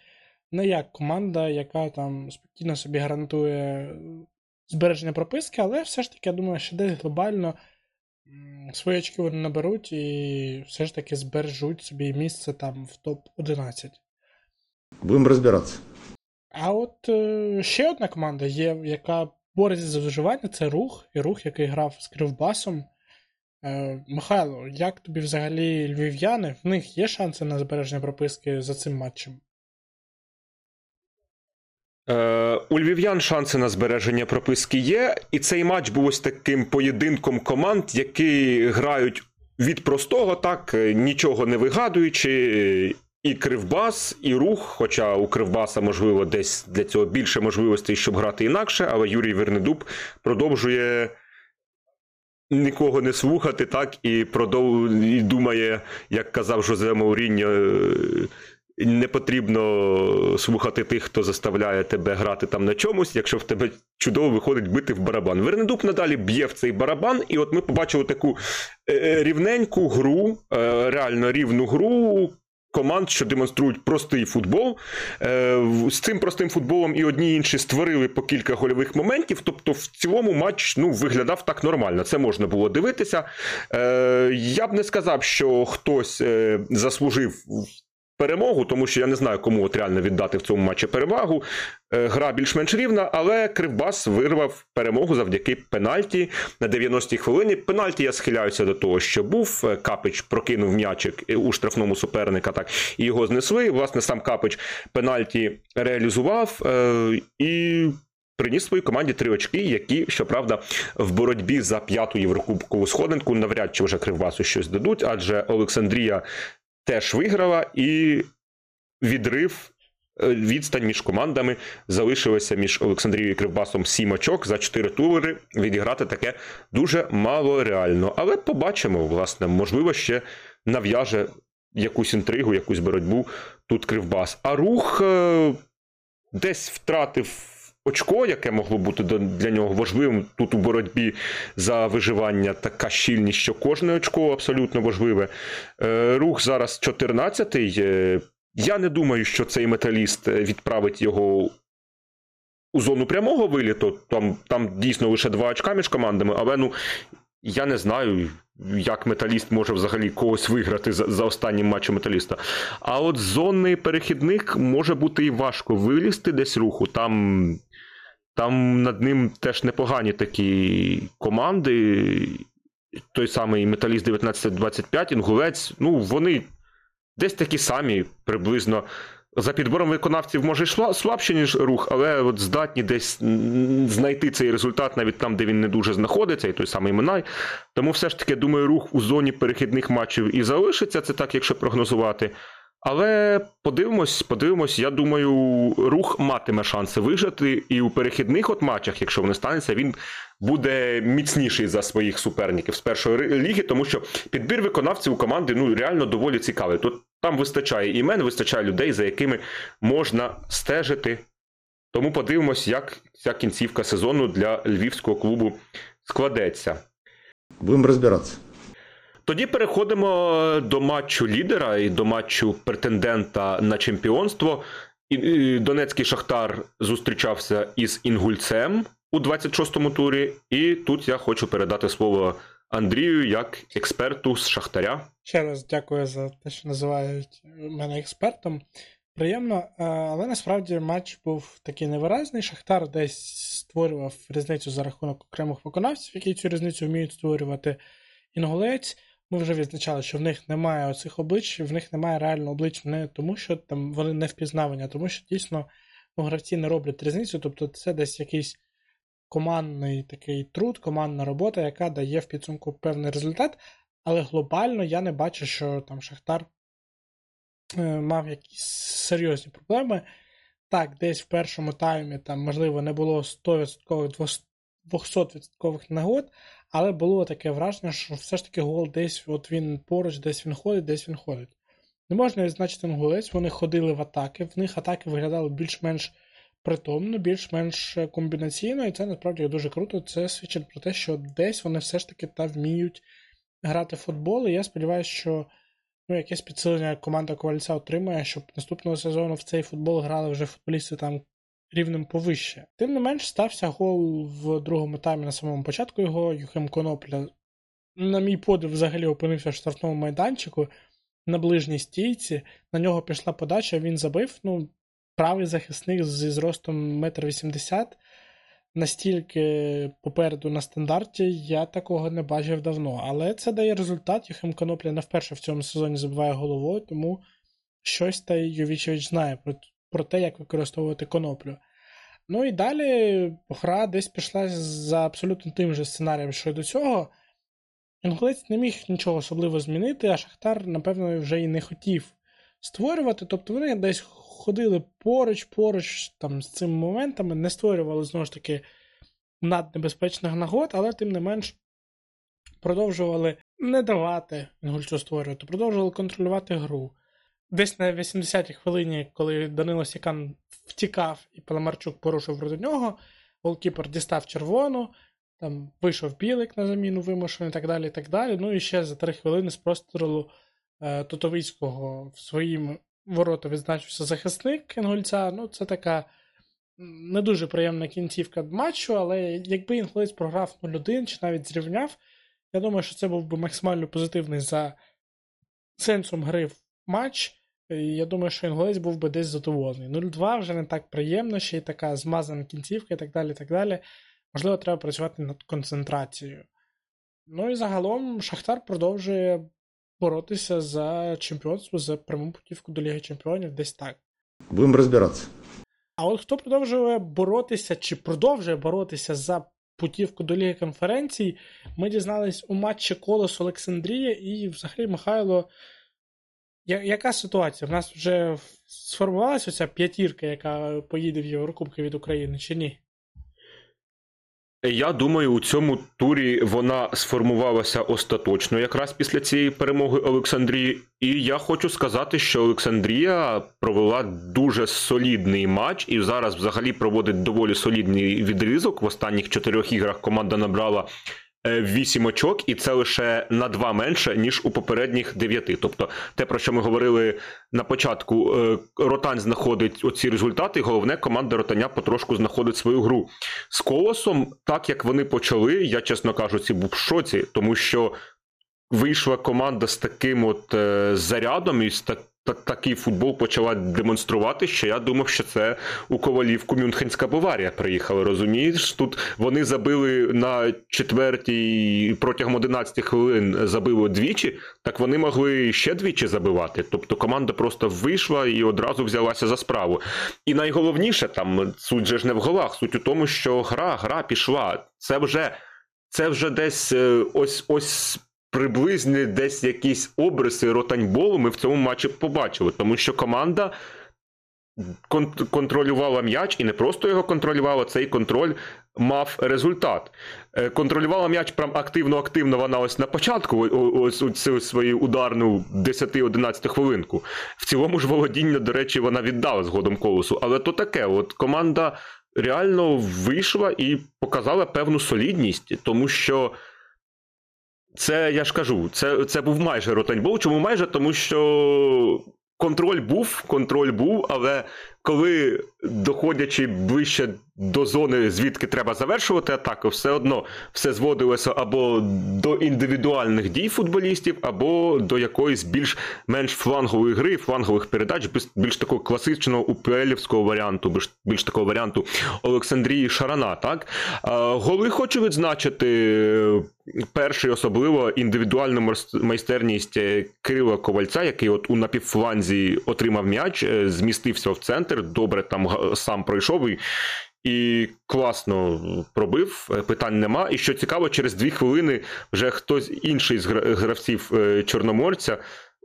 не як команда, яка там спокійно собі гарантує збереження прописки, але все ж таки, я думаю, що десь глобально свої очки вони наберуть і все ж таки збережуть собі місце там в топ-11. Будемо розбиратися. А от е, ще одна команда є, яка бореться за виживання, це рух, і рух, який грав з Кривбасом. Е, Михайло, як тобі взагалі львів'яни? В них є шанси на збереження прописки за цим матчем? Е, У львів'ян шанси на збереження прописки є, і цей матч був ось таким поєдинком команд, які грають від простого, так, нічого не вигадуючи. І Кривбас, і рух. Хоча у Кривбаса, можливо, десь для цього більше можливостей, щоб грати інакше, але Юрій Вернедуб продовжує нікого не слухати, так, і продов... і думає, як казав Жозе Мауріньо, е, не потрібно слухати тих, хто заставляє тебе грати там на чомусь, якщо в тебе чудово виходить бити в барабан. Вернедуб надалі б'є в цей барабан, і от ми побачили таку е, е, рівненьку гру, реально рівну гру команд, що демонструють простий футбол. Е, з цим простим футболом і одні і інші створили по кілька гольових моментів. Тобто, в цілому матч ну, виглядав так нормально. Це можна було дивитися. Е, я б не сказав, що хтось е, заслужив перемогу, тому що я не знаю, кому от реально віддати в цьому матчі перевагу. Е, Гра більш-менш рівна, але Кривбас вирвав перемогу завдяки пенальті на 90-й хвилині. Пенальті я схиляюся до того, що був. Е, Капич прокинув м'ячик у штрафному суперника, так і його знесли. Власне, сам Капич пенальті реалізував е, і. Приніс своїй команді три очки, які, щоправда, в боротьбі за п'яту єврокубкову сходинку навряд чи вже Кривбасу щось дадуть, адже Олександрія теж виграла, і відрив, е, відстань між командами залишилася між Олександрією і Кривбасом сім очок за чотири тури. Відіграти таке дуже мало реально. Але побачимо, власне, можливо, ще нав'яже якусь інтригу, якусь боротьбу тут Кривбас. А рух е, десь втратив. Очко, яке могло бути для нього важливим тут у боротьбі за виживання, така щільність, що кожне очко абсолютно важливе. Е, рух зараз 14-й. Е, я не думаю, що цей металіст відправить його у зону прямого виліту. Там там дійсно лише два очка між командами, але ну я не знаю, як металіст може взагалі когось виграти за за останнім матчем металіста. А от зонний перехідник може бути і важко вилізти десь руху. Там там над ним теж непогані такі команди. Той самий Металіст 1925, Інгулець. Ну, вони десь такі самі, приблизно. За підбором виконавців може й слабші, ніж рух, але от здатні десь знайти цей результат навіть там, де він не дуже знаходиться, і той самий Минай. Тому все ж таки, думаю, рух у зоні перехідних матчів і залишиться, це так, якщо прогнозувати. Але подивимось, подивимось, я думаю, рух матиме шанси вижити, і у перехідних от матчах, якщо вони станеться, він буде міцніший за своїх суперників з першої ліги, тому що підбір виконавців у команди ну реально доволі цікавий. Тут там вистачає імен, вистачає людей, за якими можна стежити. Тому подивимось, як ця кінцівка сезону для львівського клубу складеться. Будемо розбиратися. Тоді переходимо до матчу лідера і до матчу претендента на чемпіонство. Донецький Шахтар зустрічався із Інгульцем у 26-му турі, і тут я хочу передати слово Андрію як експерту з Шахтаря. Ще раз дякую за те, що називають мене експертом. Приємно, але насправді матч був такий невиразний. Шахтар десь створював різницю за рахунок окремих виконавців, які цю різницю вміють створювати. Інгулець ми вже відзначали, що в них немає оцих облич, в них немає реально облич не тому, що там вони не впізнавані, а тому що дійсно ну, гравці не роблять різницю, тобто це десь якийсь командний такий труд, командна робота, яка дає в підсумку певний результат. Але глобально я не бачу, що там Шахтар е, мав якісь серйозні проблеми. Так, десь в першому таймі там, можливо, не було 100%, 200% нагод, але було таке враження, що все ж таки гол десь от він поруч, десь він ходить, десь він ходить. Не можна відзначити голець, вони ходили в атаки, в них атаки виглядали більш-менш притомно, більш-менш комбінаційно, і це насправді дуже круто. Це свідчить про те, що десь вони все ж таки та вміють грати в футбол. І я сподіваюся, що ну, якесь підсилення команда Ковальця отримає, щоб наступного сезону в цей футбол грали вже футболісти там рівнем повище. Тим не менш, стався гол в другому таймі на самому початку його. Юхим Конопля, на мій подив, взагалі опинився в штрафному майданчику на ближній стійці. На нього пішла подача, він забив. Ну, правий захисник зі зростом 1,80 м. Настільки попереду на стандарті я такого не бачив давно. Але це дає результат. Юхим Конопля не вперше в цьому сезоні забиває головою, тому щось та Йовічевич знає про про те, як використовувати коноплю. Ну і далі гра десь пішла за абсолютно тим же сценарієм, що й до цього. Інглець не міг нічого особливо змінити, а Шахтар, напевно, вже і не хотів створювати. Тобто вони десь ходили поруч, поруч з цими моментами, не створювали, знову ж таки, наднебезпечних нагод, але тим не менш продовжували не давати Інгульцю створювати, продовжували контролювати гру. Десь на 80-й хвилині, коли Данило Сікан втікав і Паламарчук порушив проти нього, голкіпер дістав червону, там вийшов білик на заміну вимушений і так далі. і так далі. Ну і ще за три хвилини з прострілу е, Тотовицького в своїм ворота відзначився захисник Інгольця. Ну, це така не дуже приємна кінцівка матчу, але якби Інгулець програв 0-1 чи навіть зрівняв, я думаю, що це був би максимально позитивний за сенсом гри матч. І я думаю, що інголець був би десь задоволений. 0-2 вже не так приємно, ще й така змазана кінцівка і так далі. і так далі. Можливо, треба працювати над концентрацією. Ну і загалом Шахтар продовжує боротися за чемпіонство, за пряму путівку до Ліги Чемпіонів, десь так. Будем разбираться. А от хто продовжує боротися чи продовжує боротися за путівку до Ліги конференцій, ми дізнались у матчі Колос Олександрія і взагалі Михайло. Яка ситуація? В нас вже сформувалася оця п'ятірка, яка поїде в Єврокубки від України, чи ні? Я думаю, у цьому турі вона сформувалася остаточно, якраз після цієї перемоги Олександрії. І я хочу сказати, що Олександрія провела дуже солідний матч і зараз взагалі проводить доволі солідний відрізок. В останніх чотирьох іграх команда набрала 8 очок, і це лише на 2 менше, ніж у попередніх 9. Тобто, те, про що ми говорили на початку, е, Ротань знаходить оці результати, і головне, команда Ротаня потрошку знаходить свою гру. З колосом, так як вони почали, я чесно кажучи, був в шоці, тому що вийшла команда з таким от е, зарядом і з так такий футбол почала демонструвати, що я думав, що це у Ковалівку Мюнхенська Баварія приїхала. Розумієш, тут вони забили на четвертій протягом 11 хвилин забили двічі, так вони могли ще двічі забивати. Тобто команда просто вийшла і одразу взялася за справу. І найголовніше там суть же ж не в голах, суть у тому, що гра, гра пішла. Це вже. Це вже десь е, ось ось приблизні десь якісь обриси ротаньболу ми в цьому матчі побачили, тому що команда контролювала м'яч і не просто його контролювала, цей контроль мав результат. Е, контролювала м'яч прям активно-активно вона ось на початку, ось цю свою ударну 10-11 хвилинку. В цілому ж володіння, до речі, вона віддала згодом колосу. Але то таке, от команда реально вийшла і показала певну солідність, тому що. Це я ж кажу, це це був майже ротаньбол. Чому майже? Тому що контроль був, контроль був, але коли доходячи ближче до зони, звідки треба завершувати атаку, все одно все зводилося або до індивідуальних дій футболістів, або до якоїсь більш-менш флангової гри, флангових передач, більш, такого класичного УПЛівського варіанту, більш, більш такого варіанту Олександрії Шарана. Так голи хочу відзначити. Перший особливо індивідуальну майстерність Кирила Ковальця, який от у напівфланзі отримав м'яч, е, змістився в центр, добре там сам пройшов і і класно пробив, е, питань нема. І що цікаво, через дві хвилини вже хтось інший з гравців е, Чорноморця.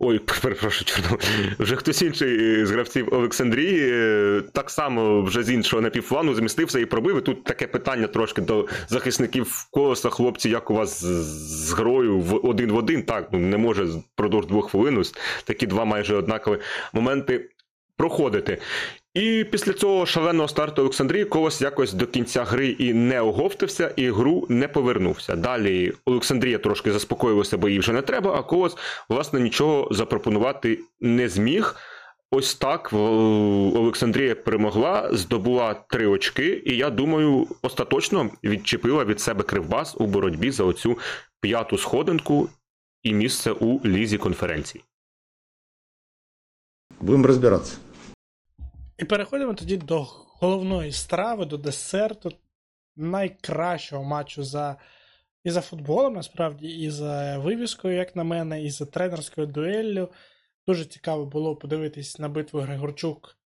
Ой, *laughs* перепрошую, Чорно. Вже хтось інший з гравців Олександрії е, так само вже з іншого напівфлану змістився і пробив. І Тут таке питання трошки до захисників колоса, хлопці, як у вас з грою в один в один. Так, ну не може впродовж двох хвилин. Такі два майже однакові моменти проходити. І після цього шаленого старту Олександрії Колос якось до кінця гри і не оговтився, і гру не повернувся. Далі Олександрія трошки заспокоїлася, бо їй вже не треба, а Колос, власне, нічого запропонувати не зміг. Ось так Олександрія перемогла, здобула три очки, і я думаю, остаточно відчепила від себе Кривбас у боротьбі за оцю п'яту сходинку і місце у лізі конференції. Будемо розбиратися. І переходимо тоді до головної страви, до десерту найкращого матчу за і за футболом, насправді, і за вивіскою, як на мене, і за тренерською дуеллю. Дуже цікаво було подивитись на битву Григорчук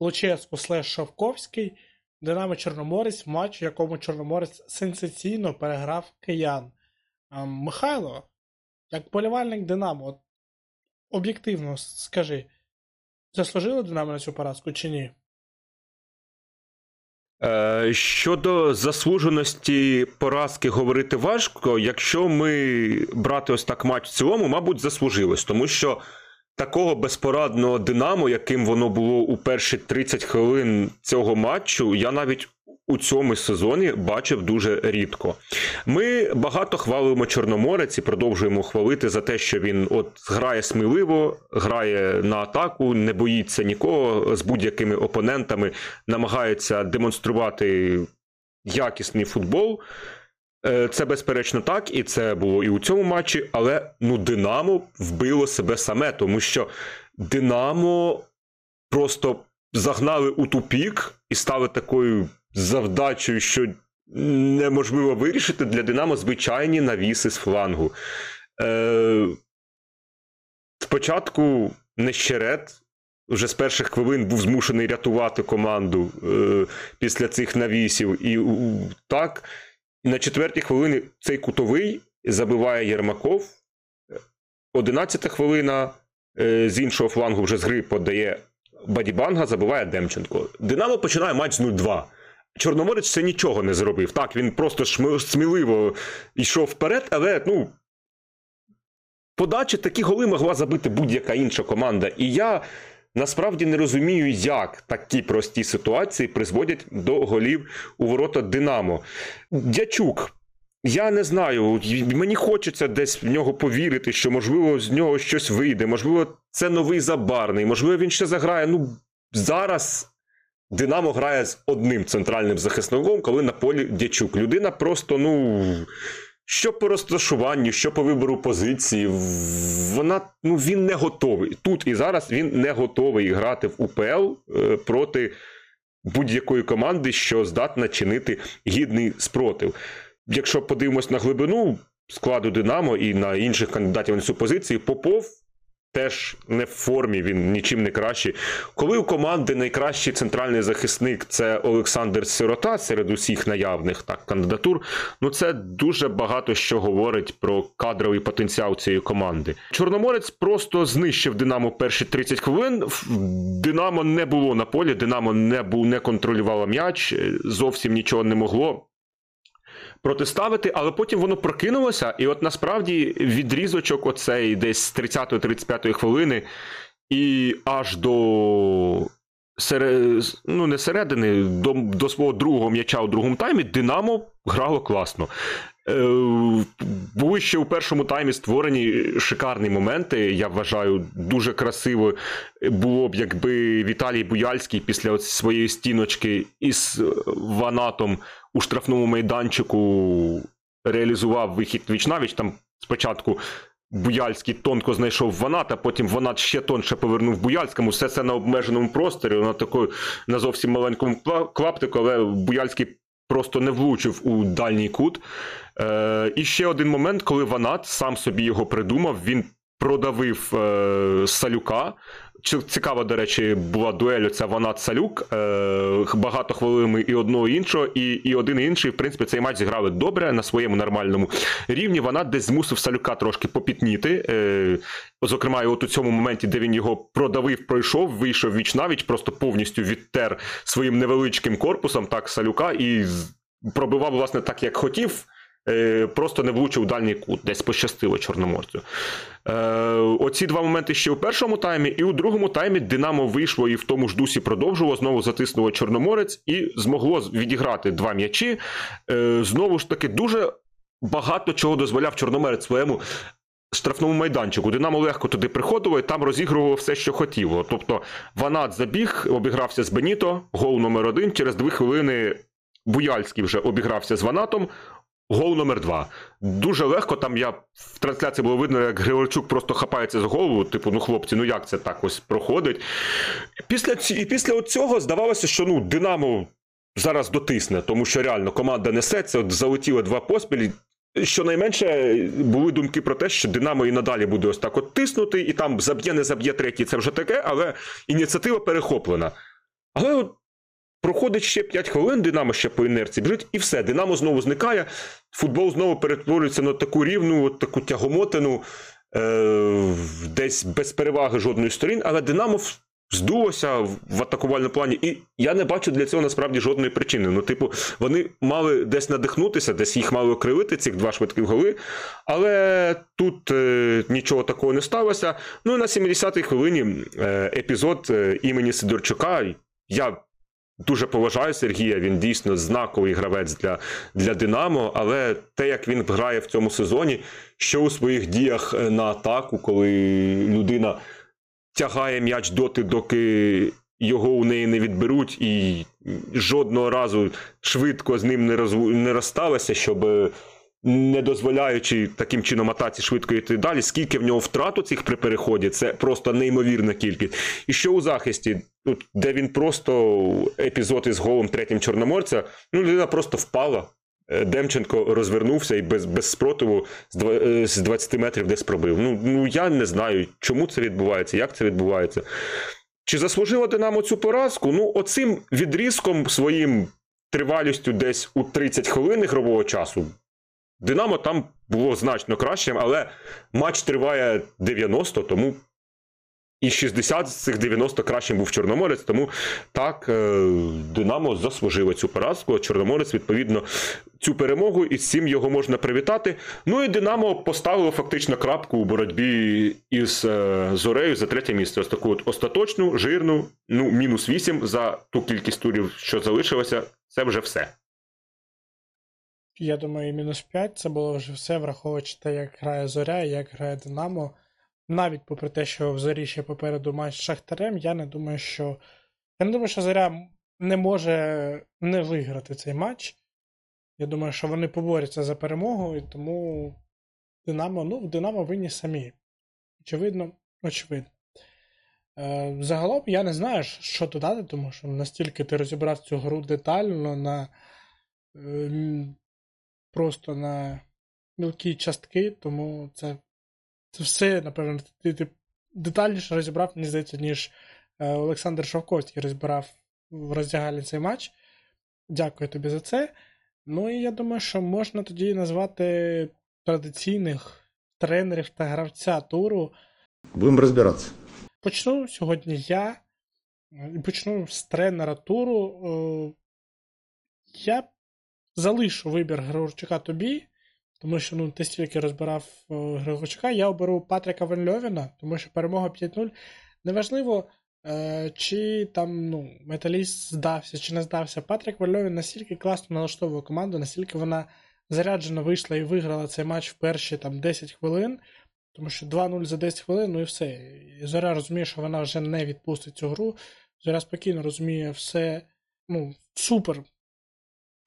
Луческу слеш Шовковський, Динамо Чорноморець, матч, в якому Чорноморець сенсаційно переграв киян. А, Михайло, як полівальник Динамо, об'єктивно скажи. Заслужили Динамо на цю поразку чи ні? Е, щодо заслуженості поразки говорити важко, якщо ми брати ось так матч в цілому, мабуть, заслужилось, тому що такого безпорадного Динамо, яким воно було у перші 30 хвилин цього матчу, я навіть у цьому сезоні бачив дуже рідко. Ми багато хвалимо Чорноморець і продовжуємо хвалити за те, що він от грає сміливо, грає на атаку, не боїться нікого з будь-якими опонентами, намагається демонструвати якісний футбол. Е, це безперечно так, і це було і у цьому матчі, але ну Динамо вбило себе саме, тому що Динамо просто загнали у тупік і стали такою завдачею, що неможливо вирішити для Динамо звичайні навіси з флангу. Е, Спочатку Нещерет вже з перших хвилин був змушений рятувати команду е, після цих навісів. І у, так, на четвертій хвилині цей кутовий забиває Єрмаков. Одинадцята хвилина е, з іншого флангу вже з гри подає Бадібанга, забиває Демченко. Динамо починає матч з 0-2. Чорноморець це нічого не зробив. Так, він просто сміливо йшов вперед, але ну. Подачі такі голи могла забити будь-яка інша команда. І я насправді не розумію, як такі прості ситуації призводять до голів у ворота Динамо. Дячук. Я не знаю, мені хочеться десь в нього повірити, що можливо з нього щось вийде, можливо, це новий забарний, можливо, він ще заграє. Ну зараз Динамо грає з одним центральним захисником, коли на полі Дячук. Людина просто, ну. Що по розташуванню, що по вибору позиції, вона ну він не готовий. Тут і зараз він не готовий грати в УПЛ е, проти будь-якої команди, що здатна чинити гідний спротив. Якщо подивимось на глибину складу Динамо і на інших кандидатів на цю позицію, Попов теж не в формі, він нічим не кращий. Коли у команди найкращий центральний захисник це Олександр Сирота серед усіх наявних так кандидатур, ну це дуже багато що говорить про кадровий потенціал цієї команди. Чорноморець просто знищив Динамо перші 30 хвилин. Динамо не було на полі, Динамо не був, не контролювало м'яч, зовсім нічого не могло протиставити, але потім воно прокинулося, і от насправді відрізочок оцей десь з 30-35 хвилини, і аж до серед... ну не середини, до, до свого другого м'яча у другому таймі Динамо грало класно. Е, були ще у першому таймі створені шикарні моменти. Я вважаю, дуже красиво було б, якби Віталій Буяльський після своєї стіночки із Ванатом у штрафному майданчику реалізував вихід віч-навіч. Там спочатку Буяльський тонко знайшов Ванат, а потім Ванат ще тонше повернув Буяльському. Все це на обмеженому просторі, на такої на зовсім маленькому клаптику, але Буяльський просто не влучив у дальній кут. Е, І ще один момент, коли Ванат сам собі його придумав, він продавив е, Салюка. Цікава, до речі, була дуель ця Ванат Салюк. Е, багато хвилин і одного і іншого, і і один і інший, в принципі, цей матч зіграли добре на своєму нормальному рівні. Ванат десь змусив Салюка трошки попітніти. Е, Зокрема, от у цьому моменті, де він його продавив, пройшов, вийшов віч навіч, просто повністю відтер своїм невеличким корпусом так Салюка і пробивав, власне, так, як хотів. Е, просто не влучив дальній кут, десь пощастило Чорноморцю. Е, оці два моменти ще у першому таймі, і у другому таймі Динамо вийшло і в тому ж дусі продовжувало, знову затиснуло Чорноморець і змогло відіграти два м'ячі. Е, знову ж таки, дуже багато чого дозволяв Чорноморець своєму. Штрафному майданчику Динамо легко туди приходило і там розігрувало все, що хотіло. Тобто Ванат забіг, обігрався з Беніто, гол номер один. Через дві хвилини Буяльський вже обігрався з Ванатом, Гол номер два. Дуже легко. Там я в трансляції було видно, як Григорчук просто хапається з голову. Типу, ну хлопці, ну як це так ось проходить? Після і після цього здавалося, що ну Динамо зараз дотисне, тому що реально команда несеться, от залетіли два поспілі. Щонайменше були думки про те, що Динамо і надалі буде ось так от тиснути, і там заб'є, не заб'є третій, це вже таке, але ініціатива перехоплена. Але от Проходить ще 5 хвилин, Динамо ще по інерції біжить, і все. Динамо знову зникає. Футбол знову перетворюється на таку рівну, от таку тягомотину, е- десь без переваги жодної сторін, але Динамо здулося в атакувальному плані. І я не бачу для цього насправді жодної причини. Ну, типу, вони мали десь надихнутися, десь їх мали окривити, цих два швидких голи. Але тут е- нічого такого не сталося. Ну і на 70-й хвилині е- епізод е- імені Сидорчука. Я Дуже поважаю Сергія, він дійсно знаковий гравець для для Динамо. Але те, як він грає в цьому сезоні, що у своїх діях е, на атаку, коли людина тягає м'яч доти, доки його у неї не відберуть, і жодного разу швидко з ним не роз, не розсталася, щоб не дозволяючи таким чином атаці швидко йти далі. Скільки в нього втрат у цих при переході, це просто неймовірна кількість. І що у захисті, тут, де він просто епізод із голом третім чорноморця, ну людина просто впала. Е, Демченко розвернувся і без без спротиву з е, з 20 метрів десь пробив. Ну, ну я не знаю, чому це відбувається, як це відбувається. Чи заслужила Динамо цю поразку? Ну, оцим відрізком своїм тривалістю десь у 30 хвилин ігрового часу. Динамо там було значно кращим, але матч триває 90, тому і 60 з цих 90 кращим був Чорноморець. Тому так, е, Динамо заслужило цю поразку. а Чорноморець, відповідно, цю перемогу, і з його можна привітати. Ну і Динамо поставило фактично крапку у боротьбі із е, Зорею за третє місце. Ось таку от остаточну, жирну, ну, мінус 8 за ту кількість турів, що залишилося. Це вже все. Я думаю, мінус 5 це було вже все, враховуючи те, як грає Зоря і як грає Динамо. Навіть попри те, що в Зорі ще попереду матч з Шахтарем, я не думаю, що. Я не думаю, що Зоря не може не виграти цей матч. Я думаю, що вони поборються за перемогу, і тому Динамо, ну, Динамо винні самі. Очевидно, очевидно. Е, загалом я не знаю, що додати, тому що настільки ти розібрав цю гру детально на е, просто на мілкі частки, тому це, це все, напевно, ти, ти детальніше розібрав, мені здається, ніж е, Олександр Шовковський розбирав в роздягальні цей матч. Дякую тобі за це. Ну і я думаю, що можна тоді назвати традиційних тренерів та гравця туру. Будем разбираться. Почну сьогодні я. Почну з тренера туру. Е, Я залишу вибір Григорчука тобі, тому що ну, ти стільки розбирав е, Григорчука. Я оберу Патріка Ван Льовіна, тому що перемога 5-0. Неважливо, е, чи там ну, металіст здався, чи не здався. Патрік Ван Льовін настільки класно налаштовує команду, настільки вона заряджено вийшла і виграла цей матч в перші там 10 хвилин. Тому що 2-0 за 10 хвилин, ну і все. І Зоря розуміє, що вона вже не відпустить цю гру. Зоря спокійно розуміє все, ну, супер.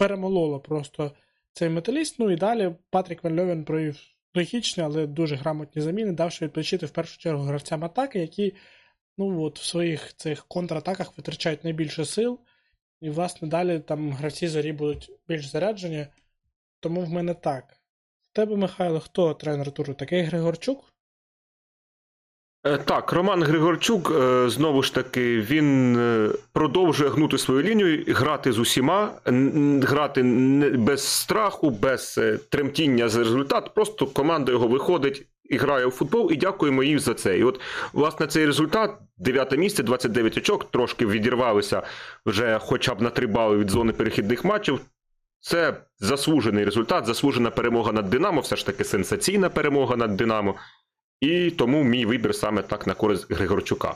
Перемололо просто цей металіст. Ну і далі Патрік Ван провів логічні, але дуже грамотні заміни, давши відпочити в першу чергу гравцям атаки, які ну, от, в своїх цих контратаках витрачають найбільше сил. І, власне, далі там гравці зорі будуть більш заряджені. Тому в мене так. В тебе, Михайло, хто тренер туру? Такий Григорчук? Е, Так, Роман Григорчук, е, знову ж таки, він е, продовжує гнути свою лінію, грати з усіма, грати без страху, без тремтіння за результат. Просто команда його виходить і грає у футбол, і дякуємо їй за це. І от, власне, цей результат, дев'яте місце, 29 очок, трошки відірвалися вже хоча б на три бали від зони перехідних матчів. Це заслужений результат, заслужена перемога над Динамо, все ж таки сенсаційна перемога над Динамо. І тому мій вибір саме так на користь Григорчука.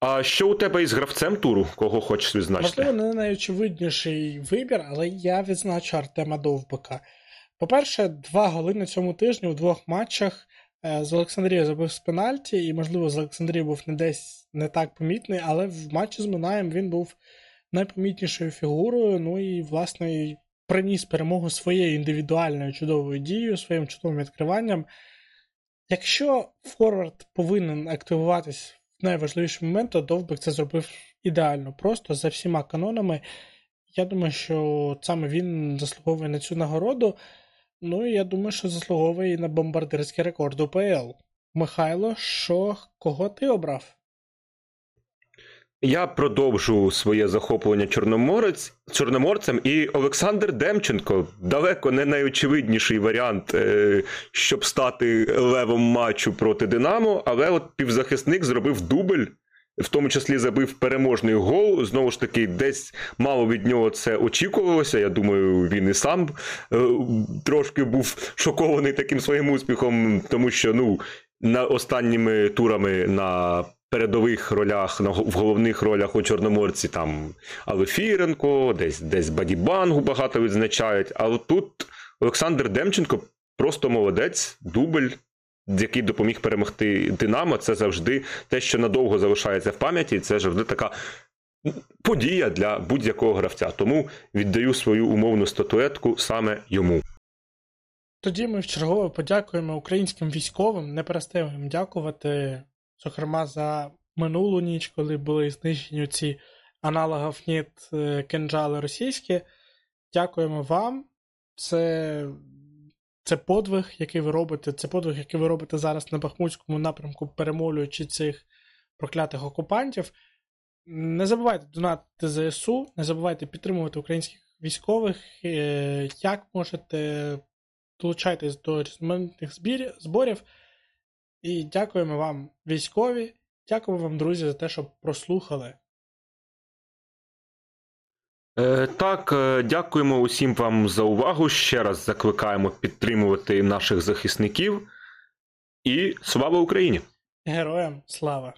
А що у тебе із гравцем туру? Кого хочеш відзначити? Можливо, не найочевидніший вибір, але я відзначу Артема Довбика. По-перше, два голи на цьому тижні у двох матчах Е, з Олександрією забив з пенальті, і, можливо, з Олександрією був не десь не так помітний, але в матчі з Минаєм він був найпомітнішою фігурою. Ну і, власне, приніс перемогу своєю індивідуальною чудовою дією, своїм чудовим відкриванням. Якщо Форвард повинен активуватись в найважливіший момент, то Довбик це зробив ідеально, просто за всіма канонами. Я думаю, що саме він заслуговує на цю нагороду. Ну і я думаю, що заслуговує і на бомбардирський рекорд УПЛ. Михайло, що кого ти обрав? Я продовжу своє захоплення Чорноморець Чорноморцем і Олександр Демченко далеко не найочевидніший варіант, е, щоб стати левом матчу проти Динамо, але от півзахисник зробив дубль. В тому числі забив переможний гол. Знову ж таки, десь мало від нього це очікувалося. Я думаю, він і сам е, трошки був шокований таким своїм успіхом, тому що ну, на останніми турами на передових ролях, в головних ролях у Чорноморці там Алефіренко, десь десь Бадібангу багато відзначають. Але тут Олександр Демченко просто молодець, дубль який допоміг перемогти Динамо, це завжди те, що надовго залишається в пам'яті, це завжди така подія для будь-якого гравця. Тому віддаю свою умовну статуетку саме йому. Тоді ми вчергове подякуємо українським військовим, не перестаємо їм дякувати, зокрема, за минулу ніч, коли були знищені ці аналогів НІТ е, кинджали російські. Дякуємо вам. Це, це подвиг, який ви робите. Це подвиг, який ви робите зараз на Бахмутському напрямку, перемолюючи цих проклятих окупантів. Не забувайте донатити ЗСУ, не забувайте підтримувати українських військових. Е, Як можете долучайтесь до різноманітних зборів. І дякуємо вам, військові. Дякуємо вам, друзі, за те, що прослухали. Е, Так, е, дякуємо усім вам за увагу. Ще раз закликаємо підтримувати наших захисників. І слава Україні! Героям слава!